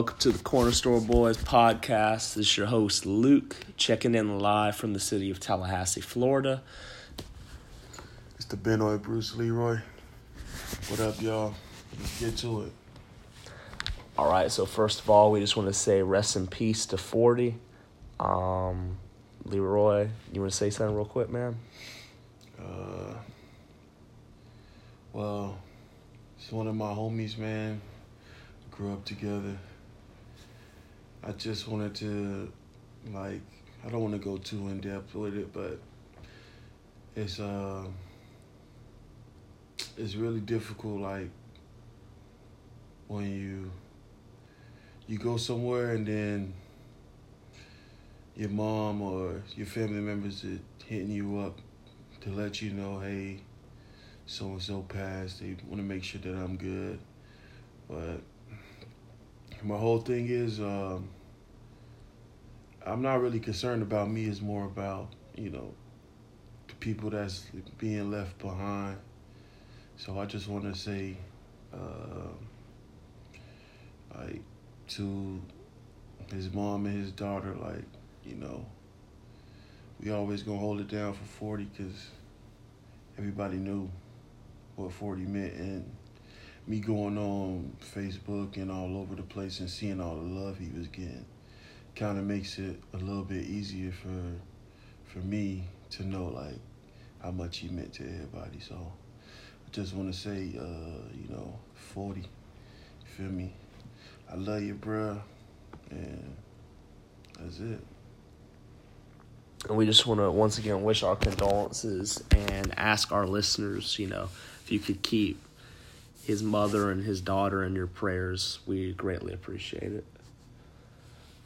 Welcome to the Corner Store Boys podcast. This is your host, Luke, checking in live from the city of Tallahassee, Florida. It's the Benoit Bruce Leroy. What up, y'all? Let's get to it. All right, so first of all, we just want to say rest in peace to 40. Um, Leroy, you want to say something real quick, man? Uh, well, he's one of my homies, man. Grew up together. I just wanted to, like, I don't want to go too in depth with it, but it's uh, it's really difficult, like, when you you go somewhere and then your mom or your family members are hitting you up to let you know, hey, so and so passed. They want to make sure that I'm good. But my whole thing is, um, I'm not really concerned about me. It's more about you know the people that's being left behind. So I just want to say, uh, like to his mom and his daughter, like you know, we always gonna hold it down for 40 because everybody knew what 40 meant and me going on Facebook and all over the place and seeing all the love he was getting kind of makes it a little bit easier for for me to know like how much he meant to everybody. So I just want to say uh, you know 40 you feel me? I love you bruh and that's it. And we just want to once again wish our condolences and ask our listeners, you know, if you could keep his mother and his daughter in your prayers. We greatly appreciate it.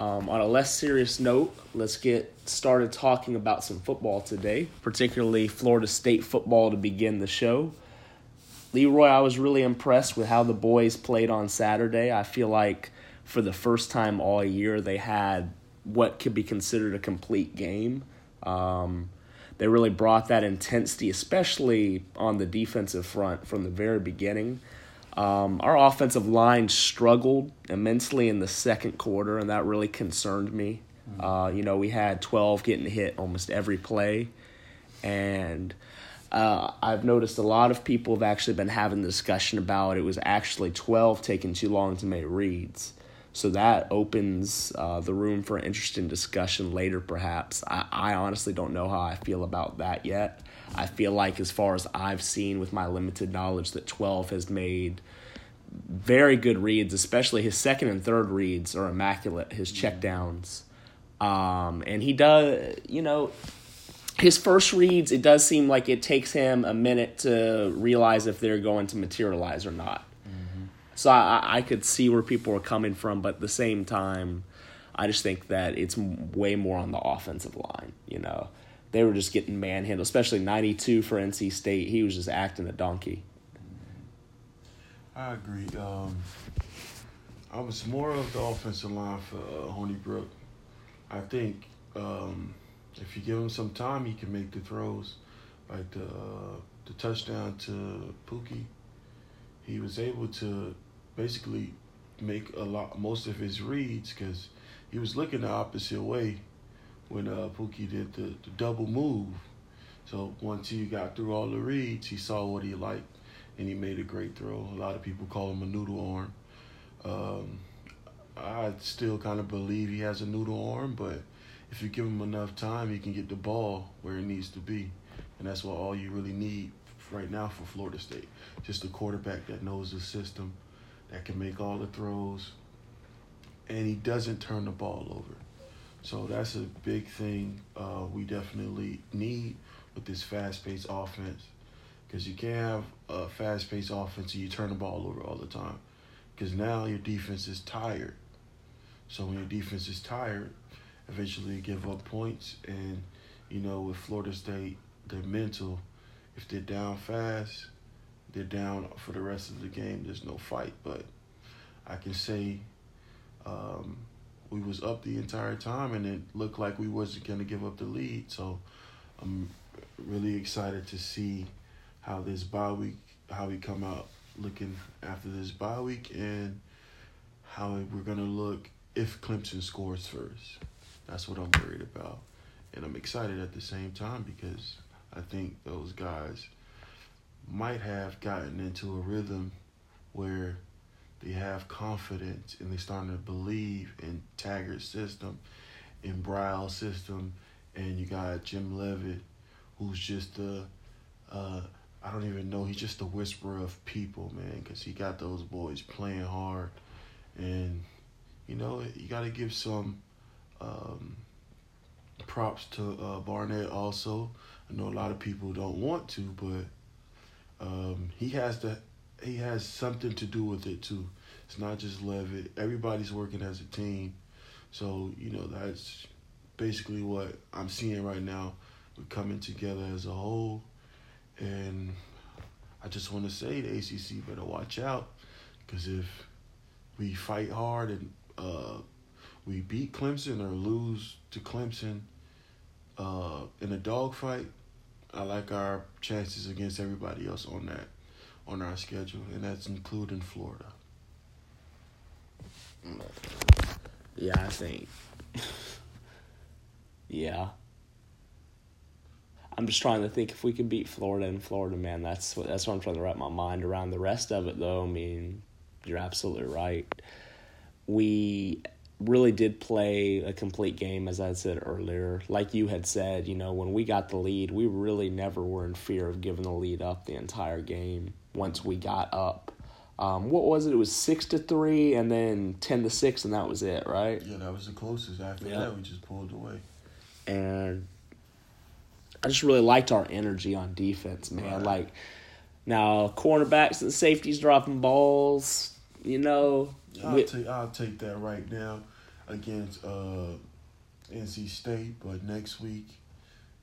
Um, on a less serious note, let's get started talking about some football today, particularly Florida State football to begin the show. Leroy, I was really impressed with how the boys played on Saturday. I feel like for the first time all year, they had what could be considered a complete game. Um, they really brought that intensity, especially on the defensive front from the very beginning. Um, our offensive line struggled immensely in the second quarter, and that really concerned me. Uh, you know, we had 12 getting hit almost every play, and uh, I've noticed a lot of people have actually been having the discussion about it was actually 12 taking too long to make reads. So that opens uh, the room for an interesting discussion later, perhaps. I, I honestly don't know how I feel about that yet. I feel like, as far as I've seen with my limited knowledge, that 12 has made very good reads, especially his second and third reads are immaculate, his checkdowns. Um, and he does, you know, his first reads, it does seem like it takes him a minute to realize if they're going to materialize or not. So I, I could see where people were coming from, but at the same time, I just think that it's way more on the offensive line. You know, they were just getting manhandled, especially ninety two for NC State. He was just acting a donkey. I agree. Um, I was more of the offensive line for uh, Hornibrook. I think um, if you give him some time, he can make the throws. Like the uh, the touchdown to Pookie, he was able to basically make a lot most of his reads because he was looking the opposite way when uh, Pookie did the, the double move. So once he got through all the reads, he saw what he liked and he made a great throw. A lot of people call him a noodle arm. Um, I still kind of believe he has a noodle arm, but if you give him enough time, he can get the ball where it needs to be. And that's what all you really need right now for Florida State. Just a quarterback that knows the system, that can make all the throws, and he doesn't turn the ball over. So that's a big thing uh, we definitely need with this fast-paced offense. Because you can't have a fast-paced offense and you turn the ball over all the time. Because now your defense is tired. So when your defense is tired, eventually you give up points. And, you know, with Florida State, their mental, if they're down fast, they're down for the rest of the game. There's no fight. But I can say um, we was up the entire time, and it looked like we wasn't to give up the lead. So I'm really excited to see how this bye week, how we come out looking after this bye week, and how we're gonna look if Clemson scores first. That's what I'm worried about, and I'm excited at the same time because I think those guys might have gotten into a rhythm where they have confidence and they're starting to believe in Taggart's system, in Briles' system, and you got Jim Leavitt, who's just a, uh, I don't even know, he's just a whisperer of people, man, because he got those boys playing hard, and you know you got to give some um, props to uh, Barnett also. I know a lot of people don't want to, but um, he has to he has something to do with it too. It's not just Leavitt. Everybody's working as a team. So, you know, that's basically what I'm seeing right now. We're coming together as a whole. And I just want to say the ACC better watch out because if we fight hard and uh, we beat Clemson or lose to Clemson uh, in a dogfight, I like our chances against everybody else on that on our schedule, and that's including Florida. Yeah, I think. yeah. I'm just trying to think if we could beat Florida and Florida, man. That's what that's what I'm trying to wrap my mind around. The rest of it, though, I mean, you're absolutely right. We really did play a complete game, as I said earlier. Like you had said, you know, when we got the lead, we really never were in fear of giving the lead up the entire game once we got up. Um, what was it? It was six to three, and then ten to six, and that was it, right? Yeah, that was the closest. After yeah. that, we just pulled away. And I just really liked our energy on defense, man. Right. Like now, cornerbacks and safeties dropping balls. You know, I'll take I'll take that right now against uh, NC State, but next week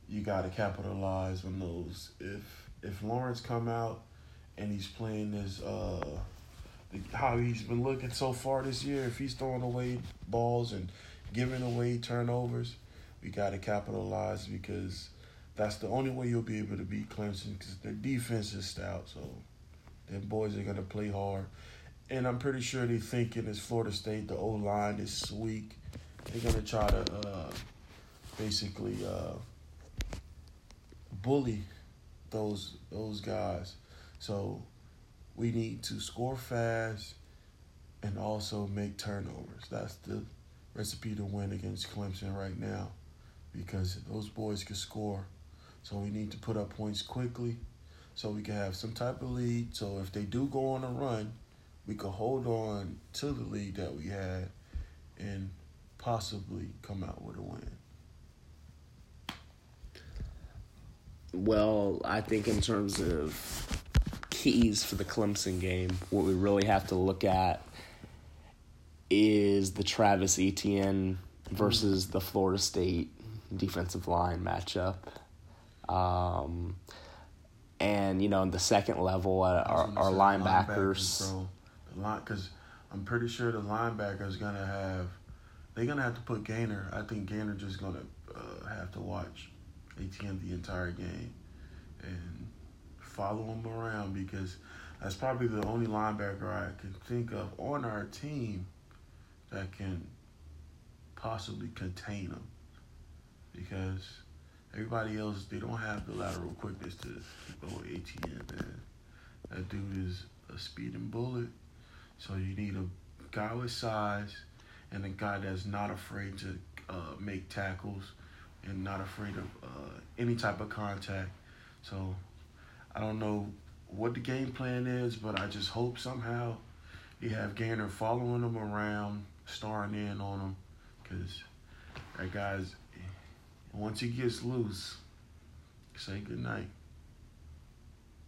you got to capitalize on those. If if Lawrence come out and he's playing this uh how he's been looking so far this year. If he's throwing away balls and giving away turnovers, we got to capitalize because that's the only way you'll be able to beat Clemson because their defense is stout. So their boys are gonna play hard, and I'm pretty sure they thinking as Florida State the O line is weak. They're gonna try to uh, basically uh, bully those those guys so we need to score fast and also make turnovers. That's the recipe to win against Clemson right now because those boys can score. So we need to put up points quickly so we can have some type of lead. So if they do go on a run, we could hold on to the lead that we had and possibly come out with a win. Well, I think in terms of keys for the Clemson game, what we really have to look at is the Travis Etienne versus the Florida State defensive line matchup. Um, and, you know, in the second level, our, our linebackers. linebackers Because I'm pretty sure the linebackers going to have. They're to have to put Gainer. I think Gainer just to uh, have to watch Etienne the entire game. And follow him around because that's probably the only linebacker I can think of on our team that can possibly contain him. Because everybody else, they don't have the lateral quickness to go Etienne, man. That dude is a speeding bullet. So you need a guy with size and a guy that's not afraid to uh, make tackles and not afraid of uh, any type of contact. So I don't know what the game plan is, but I just hope somehow you have Gainer following him around, starring in on him, because that guy's once he gets loose, say goodnight.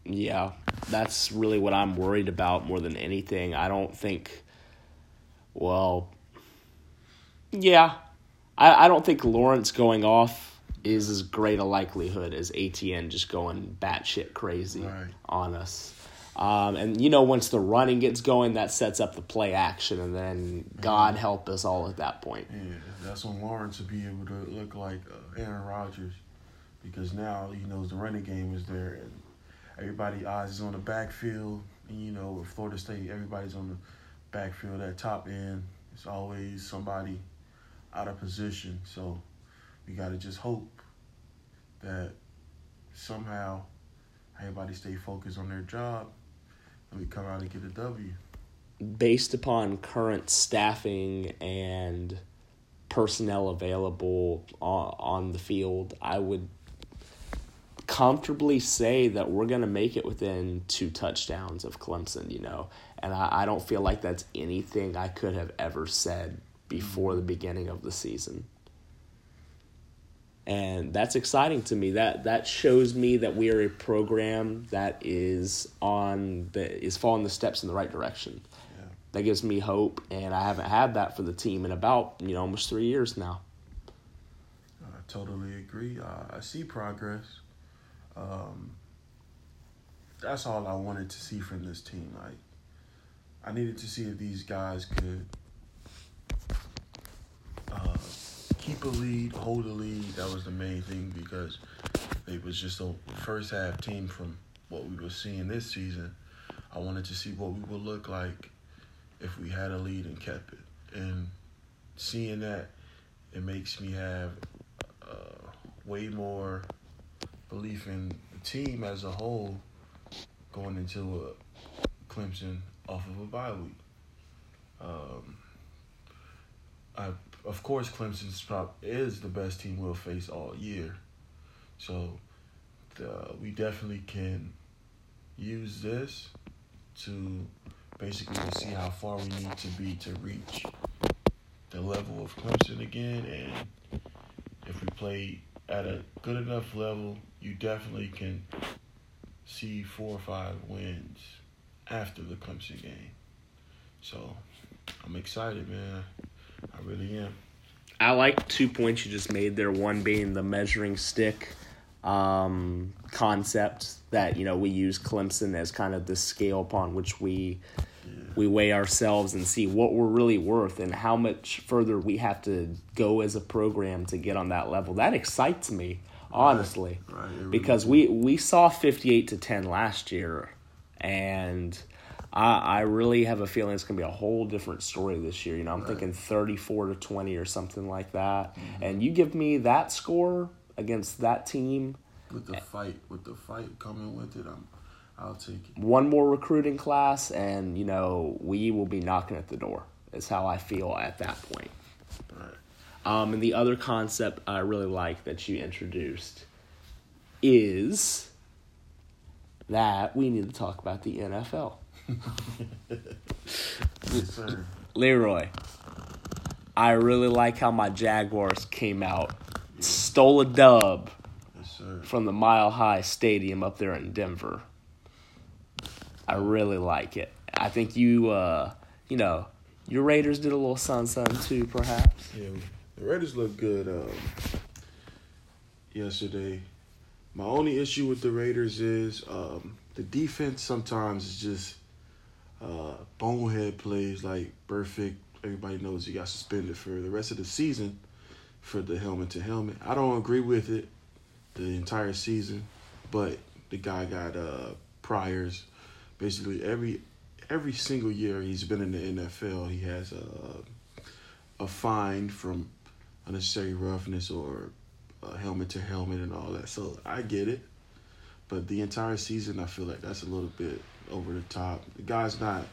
Yeah, that's really what I'm worried about more than anything. I don't think, well, yeah, I, I don't think Lawrence going off is as great a likelihood as Etienne just going batshit crazy right. on us. Um, and you know, once the running gets going, that sets up the play action, and then God help us all at that point. Yeah, that's when Lawrence will be able to look like uh, Aaron Rodgers, because now he knows the running game is there, and everybody eyes is on the backfield. And you know, with Florida State, everybody's on the backfield, that top end, it's always somebody out of position. So we got to just hope that somehow everybody stay focused on their job and we come out and get a W. Based upon current staffing and personnel available on, on the field, I would comfortably say that we're going to make it within two touchdowns of Clemson, you know. And I, I don't feel like that's anything I could have ever said before the beginning of the season. And that's exciting to me. That that shows me that we are a program that is on the is following the steps in the right direction. Yeah. That gives me hope, and I haven't had that for the team in about you know almost three years now. I totally agree. Uh, I see progress. Um, that's all I wanted to see from this team. Like, I needed to see if these guys could uh, keep a lead, hold a lead. That was the main thing because it was just a first half team from what we were seeing this season. I wanted to see what we would look like if we had a lead and kept it. And seeing that, it makes me have uh, way more belief in the team as a whole going into a Clemson off of a bye week. Um, I, of course, Clemson's prop is the best team we'll face all year, so the, we definitely can use this to basically see how far we need to be to reach the level of Clemson again, and if we play at a good enough level, you definitely can see four or five wins after the Clemson game. So I'm excited, man. I really am. I like two points you just made there. One being the measuring stick um, concept that you know we use Clemson as kind of the scale upon which we we weigh ourselves and see what we're really worth and how much further we have to go as a program to get on that level. That excites me, honestly, Right, really because we we saw fifty eight to ten last year, and. I, I really have a feeling it's going to be a whole different story this year. You know, I'm thinking 34 to 20 or something like that. Mm-hmm. And you give me that score against that team, With the eh, fight, with the fight coming with it, I'm, I'll take it. one more recruiting class, and you know we will be knocking at the door. Is how I feel at that point. Right. Um, and the other concept I really like that you introduced is that we need to talk about the NFL. Yes, sir. Leroy, I really like how my Jaguars came out, stole a dub Yes, sir. from the Mile High Stadium up there in Denver. I really like it. I think you, uh, you know, your Raiders did a little sun sun too, perhaps. Yeah, the Raiders look good um, yesterday. My only issue with the Raiders is um, the defense sometimes is just uh, bonehead plays like Burfict. Everybody knows he got suspended for the rest of the season for the helmet to helmet. I don't agree with it the entire season, but the guy got uh, priors. Basically, every every single year he's been in the NFL, he has a a fine from unnecessary roughness or uh, helmet to helmet and all that. So I get it, but the entire season I feel like that's a little bit over the top. The guy's not.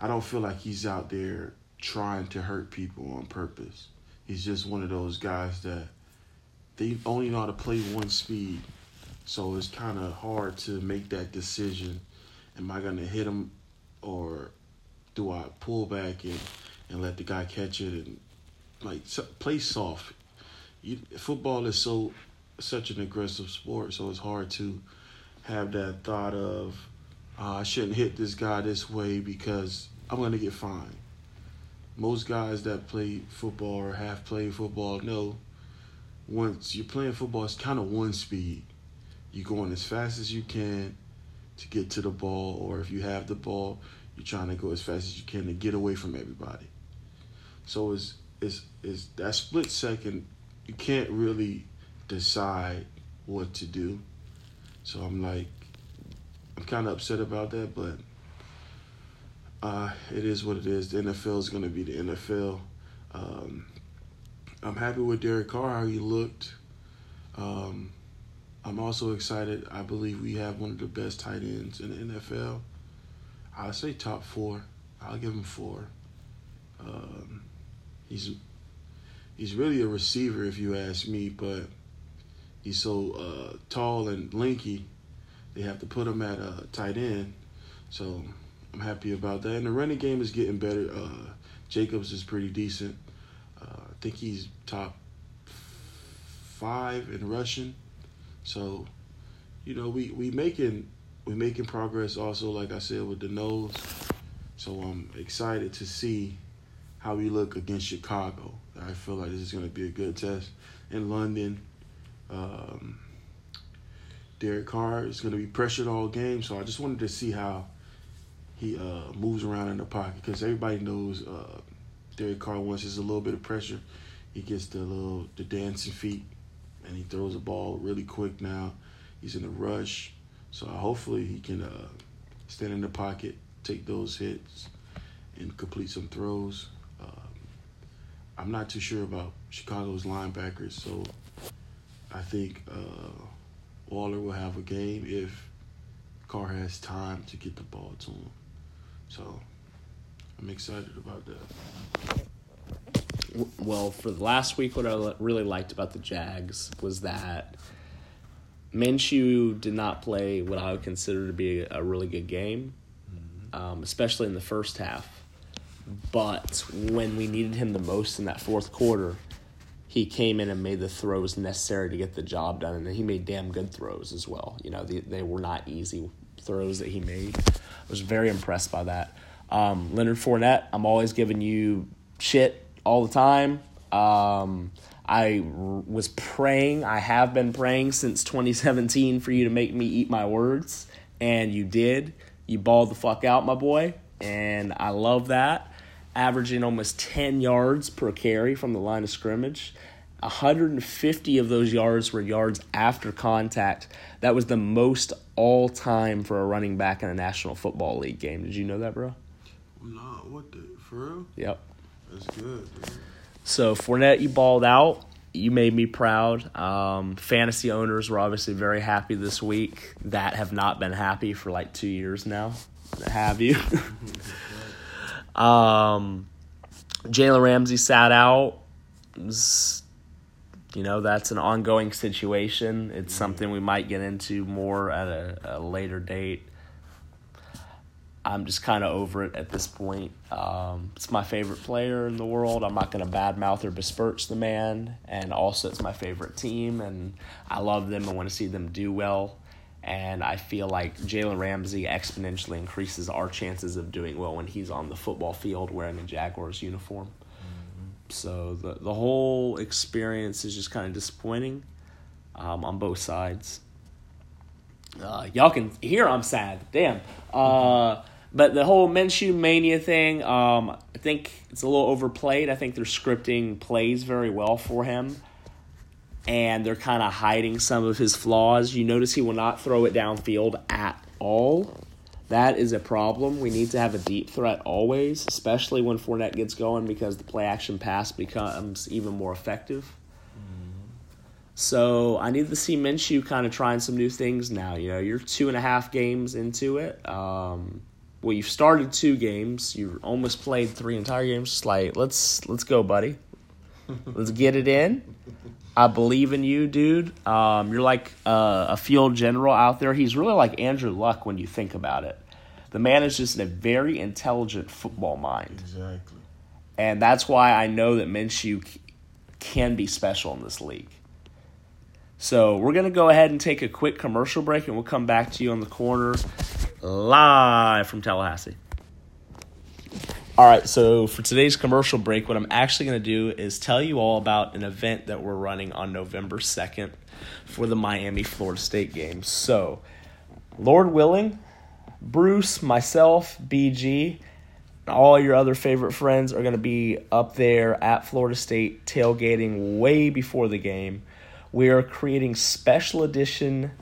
I don't feel like he's out there trying to hurt people on purpose. He's just one of those guys that they only know how to play one speed. So it's kind of hard to make that decision. Am I going to hit him or do I pull back and, and let the guy catch it and like play soft? You, football is so such an aggressive sport, so it's hard to have that thought of uh, I shouldn't hit this guy this way because I'm to get fined. Most guys that play football or have played football know once you're playing football, it's kind of one speed. You're going as fast as you can to get to the ball, or if you have the ball, you're trying to go as fast as you can to get away from everybody. So it's it's it's that split second you can't really decide what to do. So I'm like I'm kind of upset about that, but uh, it is what it is. The NFL is going to be the NFL. Um, I'm happy with Derek Carr how he looked. Um, I'm also excited. I believe we have one of the best tight ends in the NFL. I'll say top four. I'll give him four. Um, he's he's really a receiver if you ask me, but he's so uh, tall and lanky. They have to put him at a tight end, so I'm happy about that. And the running game is getting better. Uh, Jacobs is pretty decent. Uh, I think he's top five in rushing. So, you know, we we making we making progress. Also, like I said, with the nose. So I'm excited to see how we look against Chicago. I feel like this is going to be a good test in London. Um, Derek Carr is going to be pressured all game, so I just wanted to see how he uh, moves around in the pocket because everybody knows uh, Derek Carr once there's a little bit of pressure, he gets the little the dancing feet, and he throws the ball really quick. Now he's in a rush, so hopefully he can uh, stand in the pocket, take those hits, and complete some throws. I'm not too sure about Chicago's linebackers, so I think uh, Waller will have a game if Carr has time to get the ball to him. So I'm excited about that. Well, for the last week, what I really liked about the Jags was that Minshew did not play what I would consider to be a really good game, um, especially in the first half. But when we needed him the most in that fourth quarter, he came in and made the throws necessary to get the job done, and he made damn good throws as well. You know, they, they were not easy throws that he made. I was very impressed by that. Um, Leonard Fournette, I'm always giving you shit all the time. Um, I was praying, I have been praying since 2017 for you to make me eat my words, and you did. You balled the fuck out, my boy, and I love that. Averaging almost 10 yards per carry from the line of scrimmage. 150 of those yards were yards after contact. That was the most all time for a running back in a National Football League game. Did you know that, bro? Nah, what the for real? Yep. That's good. Dude. So Fournette, you balled out. You made me proud. Um, fantasy owners were obviously very happy this week. That have not been happy for like two years now. Have you? um, Jalen Ramsey sat out. Was, you know that's an ongoing situation. It's something we might get into more at a, a later date. I'm just kind of over it at this point. Um, it's my favorite player in the world. I'm not going to badmouth or besmirch the man. And also, it's my favorite team, and I love them. I want to see them do well. And I feel like Jalen Ramsey exponentially increases our chances of doing well when he's on the football field wearing a Jaguars uniform. Mm-hmm. So the the whole experience is just kind of disappointing um, on both sides. Uh, y'all can hear I'm sad. Damn. Uh, but the whole Minshew mania thing, um, I think it's a little overplayed. I think they're scripting plays very well for him, and they're kind of hiding some of his flaws. You notice he will not throw it downfield at all. That is a problem. We need to have a deep threat always, especially when Fournette gets going, because the play action pass becomes even more effective. So I need to see Minshew kind of trying some new things now. You know, you're two and a half games into it. Um, well, you've started two games. You've almost played three entire games. Just like let's let's go, buddy. Let's get it in. I believe in you, dude. Um, you're like uh, a field general out there. He's really like Andrew Luck when you think about it. The man is just a very intelligent football mind. Exactly. And that's why I know that Minshew can be special in this league. So we're going to go ahead and take a quick commercial break, and we'll come back to you on the corner live from Tallahassee. All right, so for today's commercial break, what I'm actually going to do is tell you all about an event that we're running on November 2nd for the Miami Florida State game. So, Lord willing, Bruce, myself, BG, all your other favorite friends are going to be up there at Florida State tailgating way before the game. We are creating special edition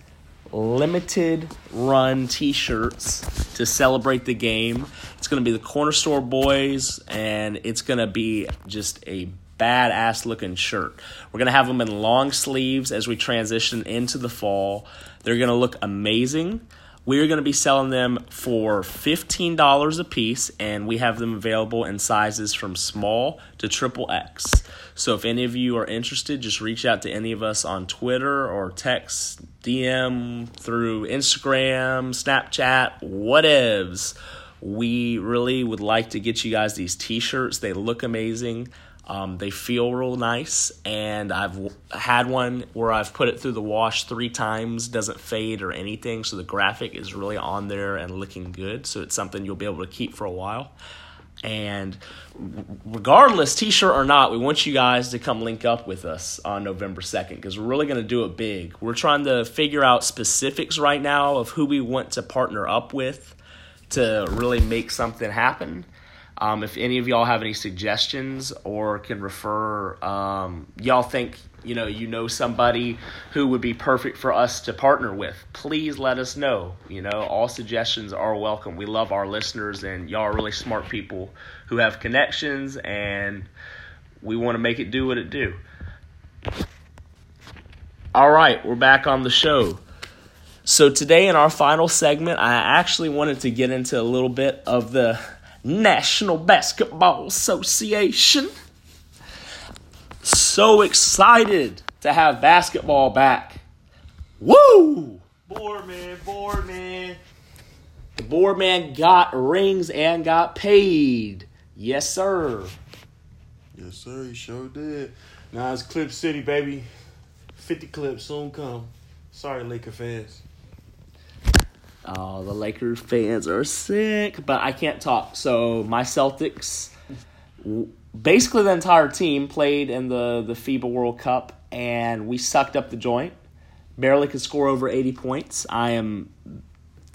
limited run t-shirts to celebrate the game. It's going to be the Corner Store Boys, and it's going to be just a badass looking shirt. We're going to have them in long sleeves as we transition into the fall. They're going to look amazing. We're going to be selling them for $15 a piece, and we have them available in sizes from small to triple X. So if any of you are interested, just reach out to any of us on Twitter or text, DM through Instagram, Snapchat, whatevs. We really would like to get you guys these t shirts. They look amazing. Um, they feel real nice, and I've w- had one where I've put it through the wash three times, doesn't fade or anything, so the graphic is really on there and looking good. So it's something you'll be able to keep for a while. And regardless, t shirt or not, we want you guys to come link up with us on November 2nd because we're really going to do it big. We're trying to figure out specifics right now of who we want to partner up with to really make something happen. Um, if any of y'all have any suggestions or can refer, um, y'all think you know you know somebody who would be perfect for us to partner with, please let us know. You know, all suggestions are welcome. We love our listeners, and y'all are really smart people who have connections, and we want to make it do what it do. All right, we're back on the show. So today in our final segment, I actually wanted to get into a little bit of the National Basketball Association. So excited to have basketball back. Woo! Boardman, Boardman. The board man got rings and got paid. Yes, sir. Yes, sir, he sure did. Now it's Clip City, baby. 50 clips soon come. Sorry, Laker fans. Oh, the Lakers fans are sick, but I can't talk. So my Celtics, basically the entire team played in the the FIBA World Cup, and we sucked up the joint. Barely could score over eighty points. I am.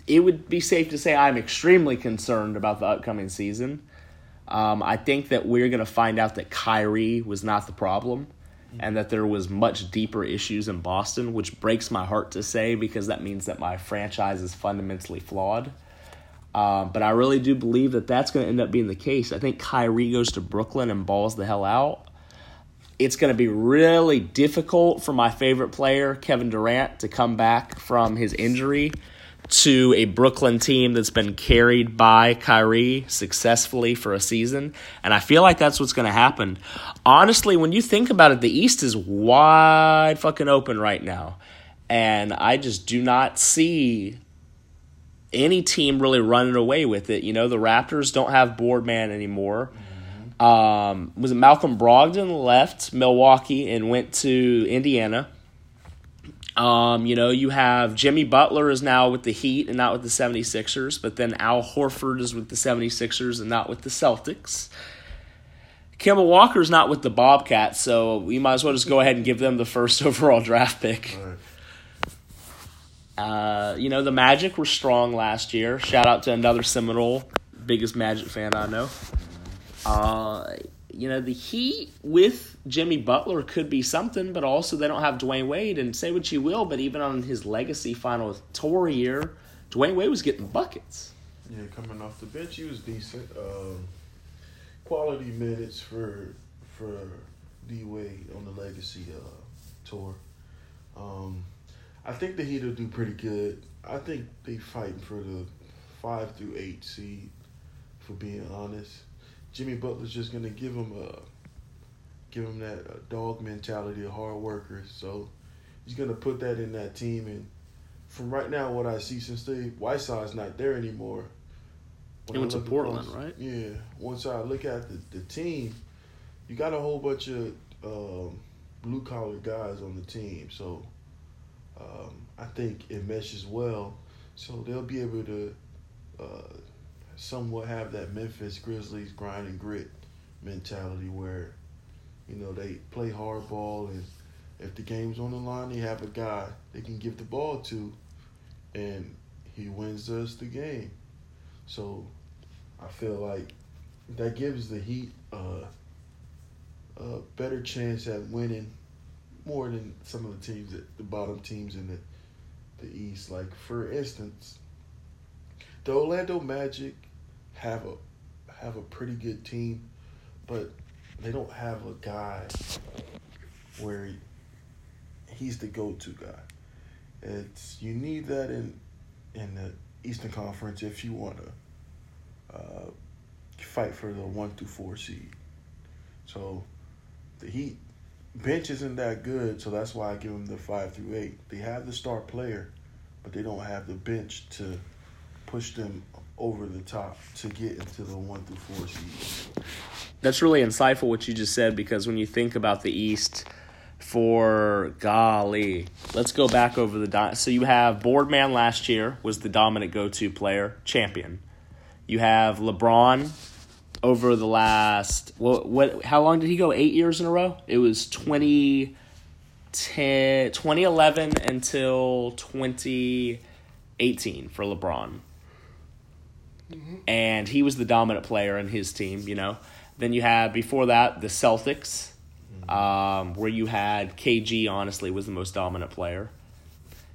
It would be safe to say I'm extremely concerned about the upcoming season. Um, I think that we're going to find out that Kyrie was not the problem and that there was much deeper issues in Boston, which breaks my heart to say because that means that my franchise is fundamentally flawed. Um, but I really do believe that that's going to end up being the case. I think Kyrie goes to Brooklyn and balls the hell out. It's going to be really difficult for my favorite player, Kevin Durant, to come back from his injury to a Brooklyn team that's been carried by Kyrie successfully for a season. And I feel like that's what's going to happen. Honestly, when you think about it, the East is wide fucking open right now. And I just do not see any team really running away with it. You know, the Raptors don't have Boardman anymore. Um, was it Malcolm Brogdon left Milwaukee and went to Indiana? Um, you know, you have Jimmy Butler is now with the Heat and not with the 76ers, but then Al Horford is with the 76ers and not with the Celtics. Kemba Walker's not with the Bobcats, so we might as well just go ahead and give them the first overall draft pick. Uh, you know, the Magic were strong last year. Shout out to another Seminole, biggest Magic fan I know. Uh, you know, the Heat with Jimmy Butler could be something, but also they don't have Dwyane Wade. And say what you will, but even on his legacy final tour year, Dwyane Wade was getting buckets. Yeah, coming off the bench, he was decent. Um, quality minutes for for D Wade on the legacy uh, tour. Um, I think the Heat will do pretty good. I think they fighting for the five through eight seed. For being honest, Jimmy Butler's just gonna give him a give him that uh, dog mentality, a hard worker. So he's gonna put that in that team. And from right now, what I see, since the White Whiteside's not there anymore, went to Portland, right? Yeah. Once I look at the, the team, you got a whole bunch of um, blue collar guys on the team. So um, I think it meshes well. So they'll be able to uh, somewhat have that Memphis Grizzlies grind and grit mentality where, you know, they play hardball and if the game's on the line, they have a guy they can give the ball to and he wins us the game. So I feel like that gives the Heat uh, a better chance at winning more than some of the teams, at the bottom teams in the the East. Like for instance, the Orlando Magic have a have a pretty good team, but they don't have a guy where he, he's the go to guy. It's you need that in in the Eastern Conference if you want to uh, fight for the one through four seed. So the Heat bench isn't that good, so that's why I give them the five through eight. They have the star player, but they don't have the bench to push them over the top to get into the one through four seed. That's really insightful what you just said because when you think about the East, for golly, let's go back over the so you have Boardman last year was the dominant go-to player champion. You have LeBron over the last what what how long did he go? Eight years in a row. It was 20, 2011 until twenty eighteen for LeBron, and he was the dominant player in his team. You know. Then you had before that the Celtics, um, where you had KG. Honestly, was the most dominant player.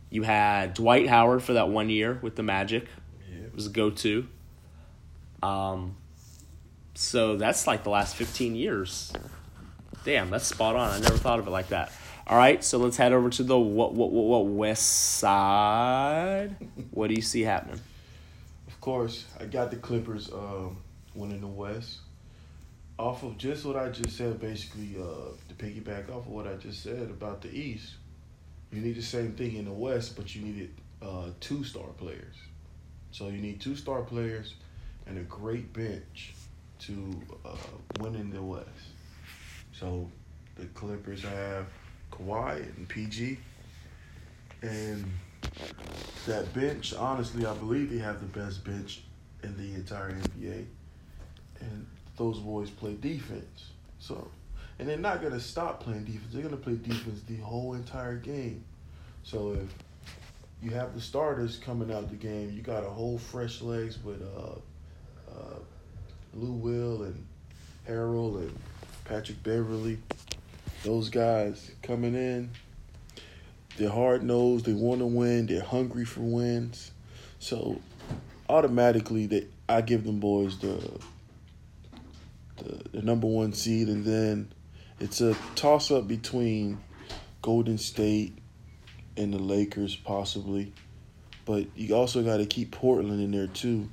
You had Dwight Howard for that one year with the Magic. Yeah. It was a go-to. Um, so that's like the last fifteen years. Damn, that's spot on. I never thought of it like that. All right, so let's head over to the what what what, what west side. what do you see happening? Of course, I got the Clippers um, winning the West. Off of just what I just said, basically, uh, to piggyback off of what I just said about the East, you need the same thing in the West, but you needed uh, two star players. So you need two star players and a great bench to uh, win in the West. So the Clippers have Kawhi and PG, and that bench, honestly, I believe they have the best bench in the entire NBA. And those boys play defense. So, and they're not going to stop playing defense. They're going to play defense the whole entire game. So, if you have the starters coming out the game, you got a whole fresh legs with uh, uh, Lou Will and Harrell and Patrick Beverley. Those guys coming in, they're hard nosed. They want to win. They're hungry for wins. So automatically, they I give them boys the, the the number one seed, and then it's a toss up between Golden State and the Lakers possibly, but you also got to keep Portland in there too,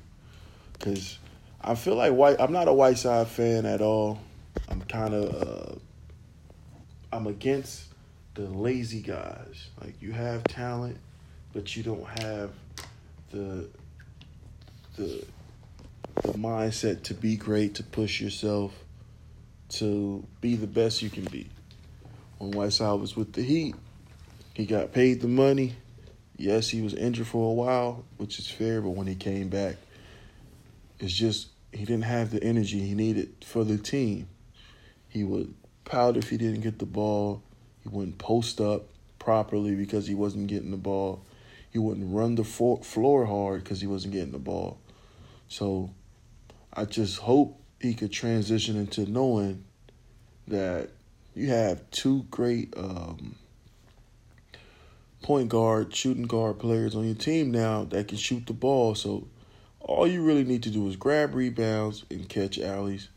because I feel like white. I'm not a Whiteside fan at all. I'm kind of uh, I'm against the lazy guys. Like you have talent, but you don't have the the the mindset to be great, to push yourself, to be the best you can be. When Whiteside was with the Heat, he got paid the money. Yes, he was injured for a while, which is fair, but when he came back, it's just he didn't have the energy he needed for the team. He would pout if he didn't get the ball. He wouldn't post up properly because he wasn't getting the ball. He wouldn't run the floor hard because he wasn't getting the ball. So I just hope he could transition into knowing that you have two great um, point guard, shooting guard players on your team now that can shoot the ball. So all you really need to do is grab rebounds and catch alleys,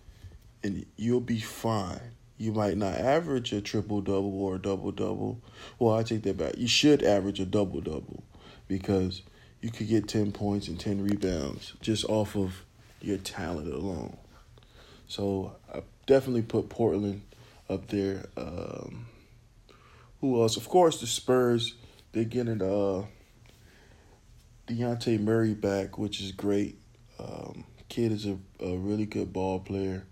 and you'll be fine. You might not average a triple double or a double double. Well, I take that back. You should average a double double because you could get 10 points and 10 rebounds just off of your talent alone. So I definitely put Portland up there. Um, who else? Of course, the Spurs. They're getting uh, Dejounte Murray back, which is great. Um, kid is a, a really good ball player.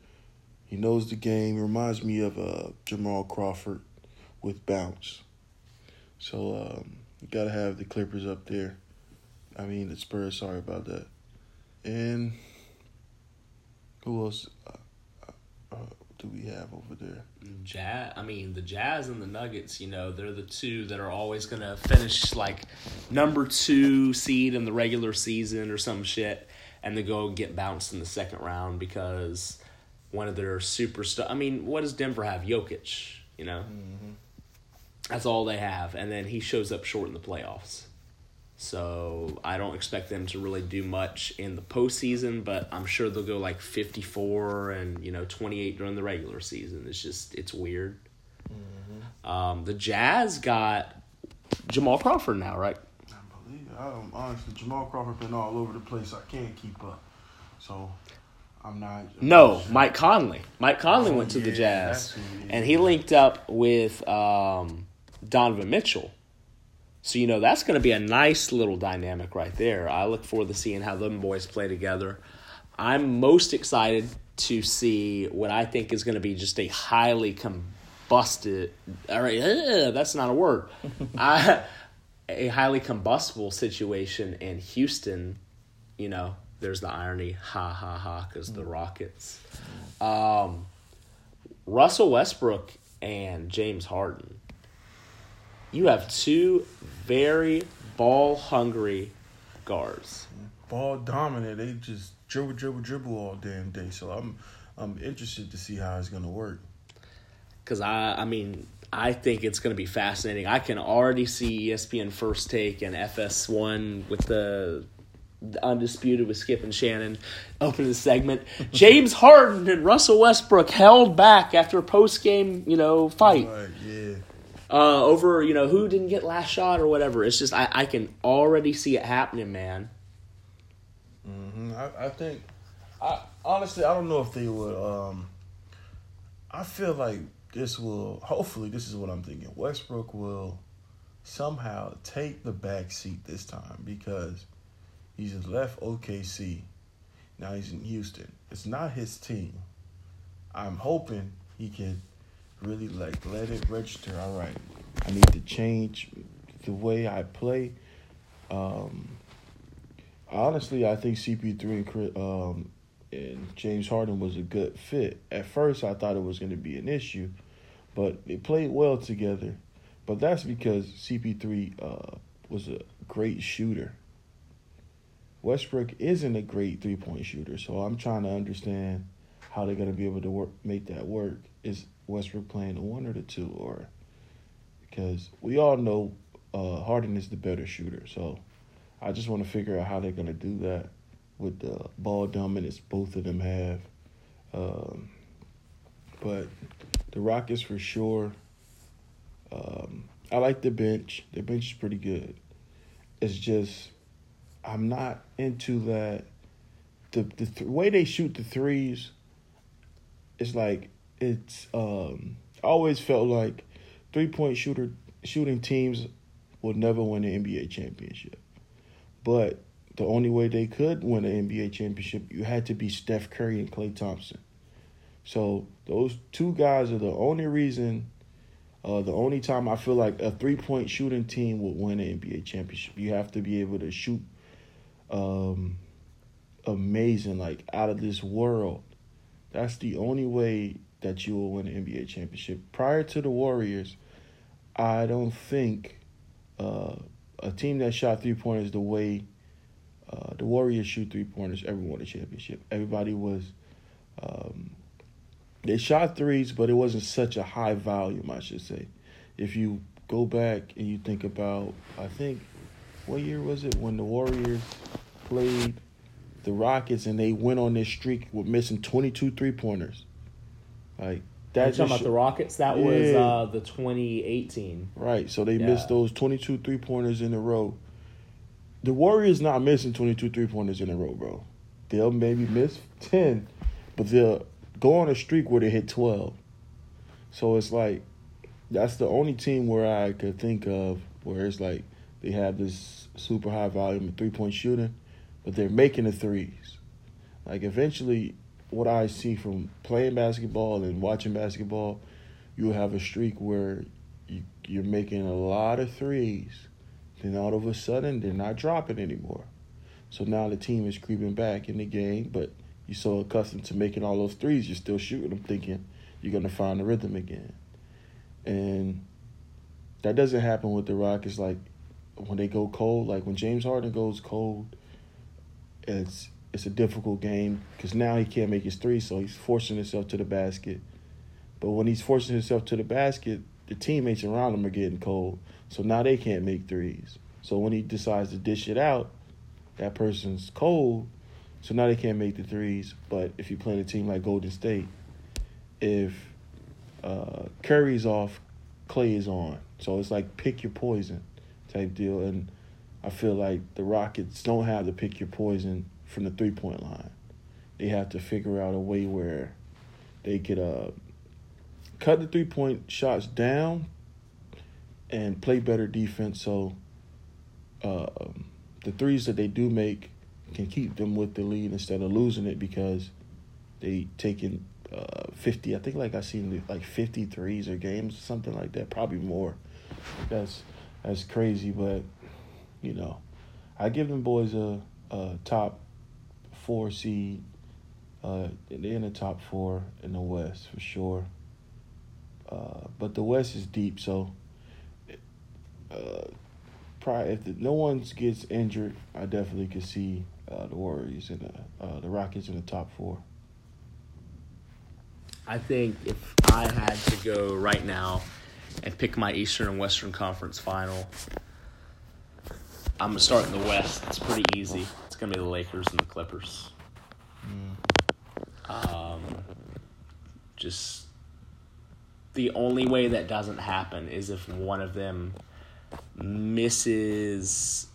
He knows the game. Reminds me of uh, Jamal Crawford with bounce. So um, you gotta have the Clippers up there. I mean the Spurs. Sorry about that. And who else uh, uh, do we have over there? Jazz. I mean, the Jazz and the Nuggets. You know, they're the two that are always gonna finish like number two seed in the regular season or some shit, and they go get bounced in the second round because one of their superstar. I mean, what does Denver have? Jokic. You know, Mm-hmm. that's all they have, and then he shows up short in the playoffs. So I don't expect them to really do much in the postseason, but I'm sure they'll go like 54 and you know 28 during the regular season. It's just it's weird. Mm-hmm. Um, the Jazz got Jamal Crawford now, right? I believe. Honestly, Jamal Crawford been all over the place. I can't keep up. So I'm not. I'm No, sure. Mike Conley. Mike Conley Oh, went to the Jazz, that's who it is. and he linked up with um, Donovan Mitchell. So you know that's going to be a nice little dynamic right there. I look forward to seeing how them boys play together. I'm most excited to see what I think is going to be just a highly combusted. All right, uh, that's not a word. I, a highly combustible situation in Houston. You know, there's the irony, ha ha ha, because the Rockets. Um, Russell Westbrook and James Harden. You have two very ball hungry guards. ball dominant. They just dribble, dribble, dribble all damn day. So I'm, I'm interested to see how it's gonna work. Because I, I mean, I think it's going to be fascinating. I can already see ESPN First Take and FS1 with the, the Undisputed with Skip and Shannon opening the segment. James Harden and Russell Westbrook held back after a post game, you know, fight. But yeah, uh, over you know who didn't get last shot or whatever. It's just I, I can already see it happening, man. hmm I, I think, I honestly I don't know if they would. Um, I feel like this will. Hopefully, this is what I'm thinking. Westbrook will somehow take the back seat this time because he's left OKC. Now he's in Houston. It's not his team. I'm hoping he can really like let it register. All right, I need to change the way I play. Um, honestly, I think CP3 and Chris- um, and James Harden was a good fit. At first, I thought it was going to be an issue, but they played well together. But that's because CP3 uh, was a great shooter. Westbrook isn't a great three point shooter, so I'm trying to understand how they're going to be able to work make that work. Is Westbrook playing the one or the two, or because we all know uh, Harden is the better shooter, so I just want to figure out how they're going to do that with the ball dominance both of them have. Um, but the Rockets for sure. Um, I like the bench. The bench is pretty good. It's just I'm not into that. The the th- way they shoot the threes. It's like it's. Um, I always felt like three point shooter shooting teams will never win an NBA championship. But the only way they could win an NBA championship, you had to be Steph Curry and Klay Thompson. So those two guys are the only reason, uh, the only time I feel like a three point shooting team would win an NBA championship. You have to be able to shoot um, amazing, like out of this world. That's the only way that you will win an NBA championship. Prior to the Warriors, I don't think uh, a team that shot three pointers the way uh, the Warriors shoot three pointers ever won a championship. Everybody was, um, they shot threes, but it wasn't such a high volume, I should say. If you go back and you think about, I think, what year was it when the Warriors played the Rockets and they went on this streak with missing 22 three pointers? Like, That talking about the Rockets? That was uh, the 2018. Right. So they Yeah. missed those 22 three pointers in a row. The Warriors not missing 22 three pointers in a row, bro. They'll maybe miss 10, but they'll go on a streak where they hit 12. So it's like that's the only team where I could think of where it's like they have this super high volume of three point shooting, but they're making the threes. Like eventually, what I see from playing basketball and watching basketball, you'll have a streak where you, you're making a lot of threes. Then all of a sudden, they're not dropping anymore. So now the team is creeping back in the game, but you're so accustomed to making all those threes, you're still shooting them, thinking you're going to find the rhythm again. And that doesn't happen with the Rockets. Like when they go cold, like when James Harden goes cold, it's it's a difficult game because now he can't make his three, so he's forcing himself to the basket. But when he's forcing himself to the basket, the teammates around him are getting cold, so now they can't make threes. So when he decides to dish it out, that person's cold. So now they can't make the threes. But if you play in a team like Golden State, if uh, Curry's off, Klay is on. So it's like pick your poison type deal. And I feel like the Rockets don't have to pick your poison from the three point line. They have to figure out a way where they could uh, cut the three point shots down and play better defense. So uh, the threes that they do make can keep them with the lead instead of losing it because they taking uh, 50 i think like i seen like 50 threes or games something like that probably more that's that's crazy but you know i give them boys a, a top four seed uh, they're in the top four in the west for sure uh, but the west is deep so uh, probably if the, no one gets injured i definitely could see uh, the warriors and the, uh, the rockets in the top four I think if I had to go right now and pick my Eastern and Western Conference final, I'm gonna start in the West. It's pretty easy. It's gonna be the Lakers and the Clippers. Um, just the only way that doesn't happen is if one of them misses.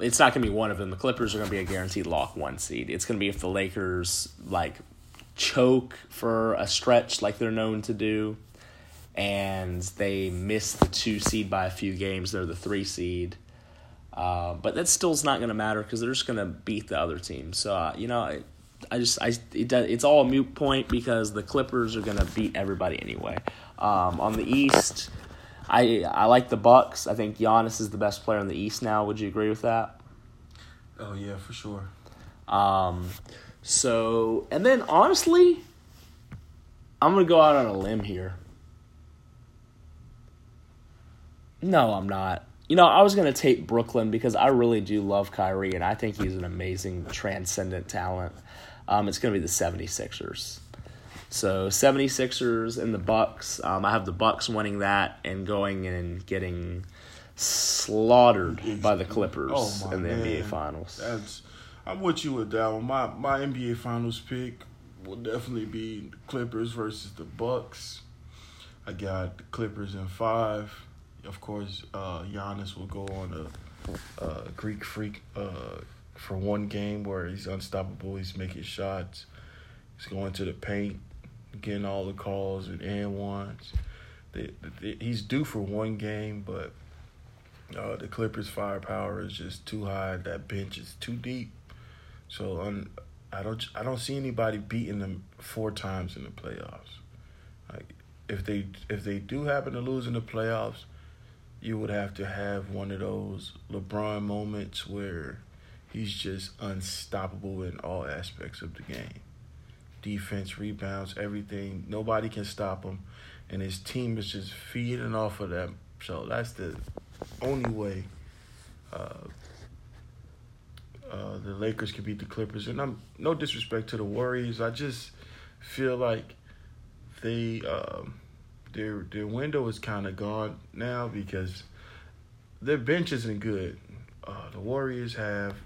It's not gonna be one of them. The Clippers are gonna be a guaranteed lock one seed. It's gonna be if the Lakers like choke for a stretch like they're known to do, and they miss the two seed by a few games. They're the three seed. Uh, but that still is not going to matter because they're just going to beat the other team. So uh, you know, I, I just I it does, it's all a moot point because the Clippers are going to beat everybody anyway. Um, on the East, I I like the Bucks. I think Giannis is the best player in the East now. Would you agree with that? oh yeah for sure Um, so, and then honestly, I'm going to go out on a limb here. No, I'm not. You know, I was going to take Brooklyn because I really do love Kyrie and I think he's an amazing transcendent talent. Um, it's going to be the 76ers. So 76ers and the Bucks. Um, I have the Bucks winning that and going and getting slaughtered by the Clippers Oh, in the man. NBA Finals. That's I'm with you with that one. My my NBA Finals pick will definitely be Clippers versus the Bucks. I got the Clippers in five. Of course, uh, Giannis will go on a, a Greek freak uh, for one game where he's unstoppable. He's making shots. He's going to the paint, getting all the calls and and ones. He's due for one game, but uh, the Clippers' firepower is just too high. That bench is too deep. So un, I don't I don't see anybody beating them four times in the playoffs. Like if they if they do happen to lose in the playoffs, you would have to have one of those LeBron moments where he's just unstoppable in all aspects of the game. Defense, rebounds, everything. Nobody can stop him, and his team is just feeding off of that. So that's the only way uh, uh, the Lakers can beat the Clippers. And I'm no disrespect to the Warriors. I just feel like they um, their their window is kind of gone now because their bench isn't good. Uh, the Warriors have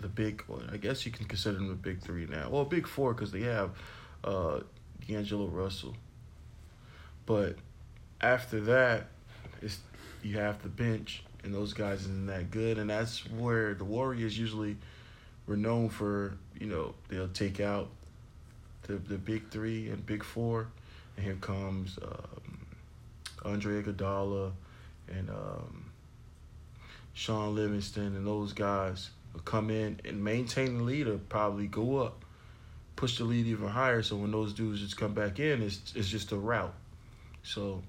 the big. I guess you can consider them the big three now. Well, big four because they have uh, D'Angelo Russell. But after that, it's you have the bench, and those guys isn't that good, and that's where the Warriors usually were known for. You know, they'll take out the the big three and big four, and here comes um, Andre Iguodala and um, Shaun Livingston, and those guys will come in and maintain the lead or probably go up, push the lead even higher. So when those dudes just come back in, it's it's just a route. So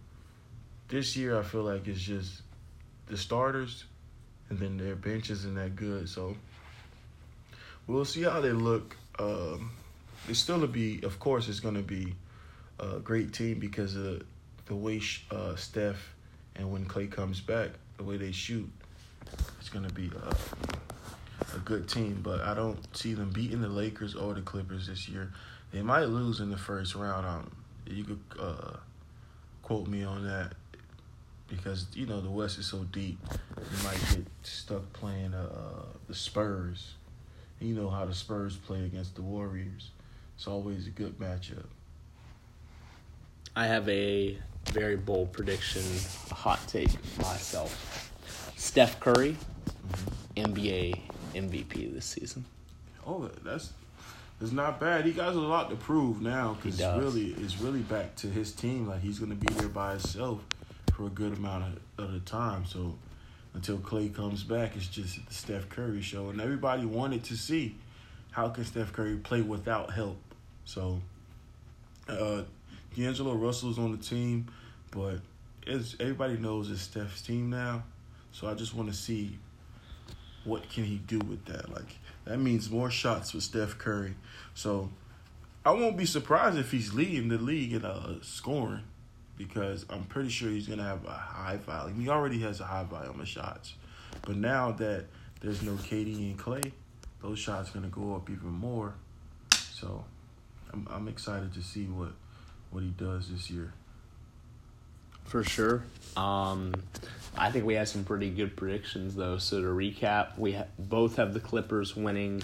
this year I feel like it's just the starters and then their bench isn't that good. So we'll see how they look. Um, it's still to be, of course, it's going to be a great team because of the way uh, Steph and when Klay comes back, the way they shoot, it's going to be uh, a good team. But I don't see them beating the Lakers or the Clippers this year. They might lose in the first round. Um, you could uh, quote me on that. because you know the West is so deep. You might get stuck playing uh, the Spurs. You know how the Spurs play against the Warriors. It's always a good matchup. I have a very bold prediction, a hot take myself. Steph Curry, Mm-hmm. NBA MVP this season. Oh, that's it's not bad. He got a lot to prove now because really it's really back to his team. Like he's gonna be there by himself for a good amount of, of the time. So until Klay comes back, it's just the Steph Curry show, and everybody wanted to see how can Steph Curry play without help. So uh, D'Angelo Russell's on the team, but it's, everybody knows it's Steph's team now. So I just want to see what can he do with that. Like that means more shots for Steph Curry. So I won't be surprised if he's leading the league in uh, scoring because I'm pretty sure he's gonna have a high volume. He already has a high volume of shots, but now that there's no KD and Klay, those shots gonna go up even more. So I'm I'm excited to see what what he does this year. For sure. Um, I think we had some pretty good predictions, though. So to recap, we ha- both have the Clippers winning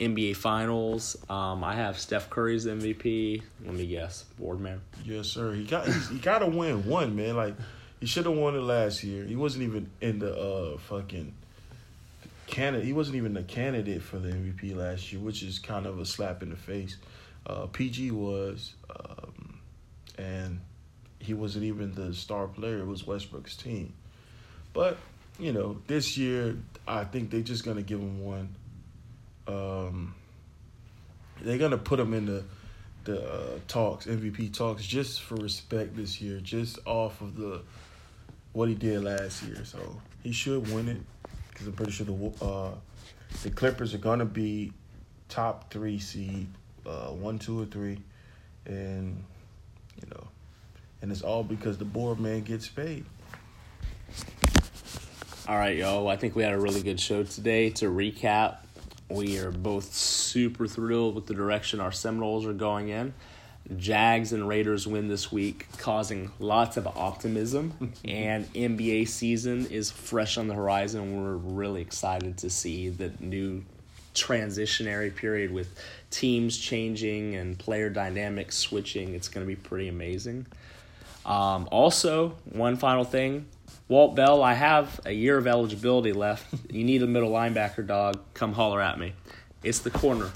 NBA Finals. Um, I have Steph Curry's MVP. Let me guess, Boardman. Yes, sir. He got he's, he got to win one, man. Like he should have won it last year. He wasn't even in the uh fucking candidate. He wasn't even the candidate for the MVP last year, which is kind of a slap in the face. Uh, PG was, um, and he wasn't even the star player. It was Westbrook's team. But you know, this year I think they're just gonna give him one. Um, they're gonna put him in the the uh, talks, MVP talks, just for respect this year, just off of the what he did last year. So he should win it because I'm pretty sure the uh, the Clippers are gonna be top three seed, uh, one, two, or three, and you know, and it's all because the board man gets paid. All right, yo. I think we had a really good show today. To recap, we are both super thrilled with the direction our Seminoles are going in. Jags and Raiders win this week, causing lots of optimism. and NBA season is fresh on the horizon. We're really excited to see the new transitionary period with teams changing and player dynamics switching. It's going to be pretty amazing. Um, also, one final thing. Walt Bell, I have a year of eligibility left. You need a middle linebacker, dog. Come holler at me. It's the corner.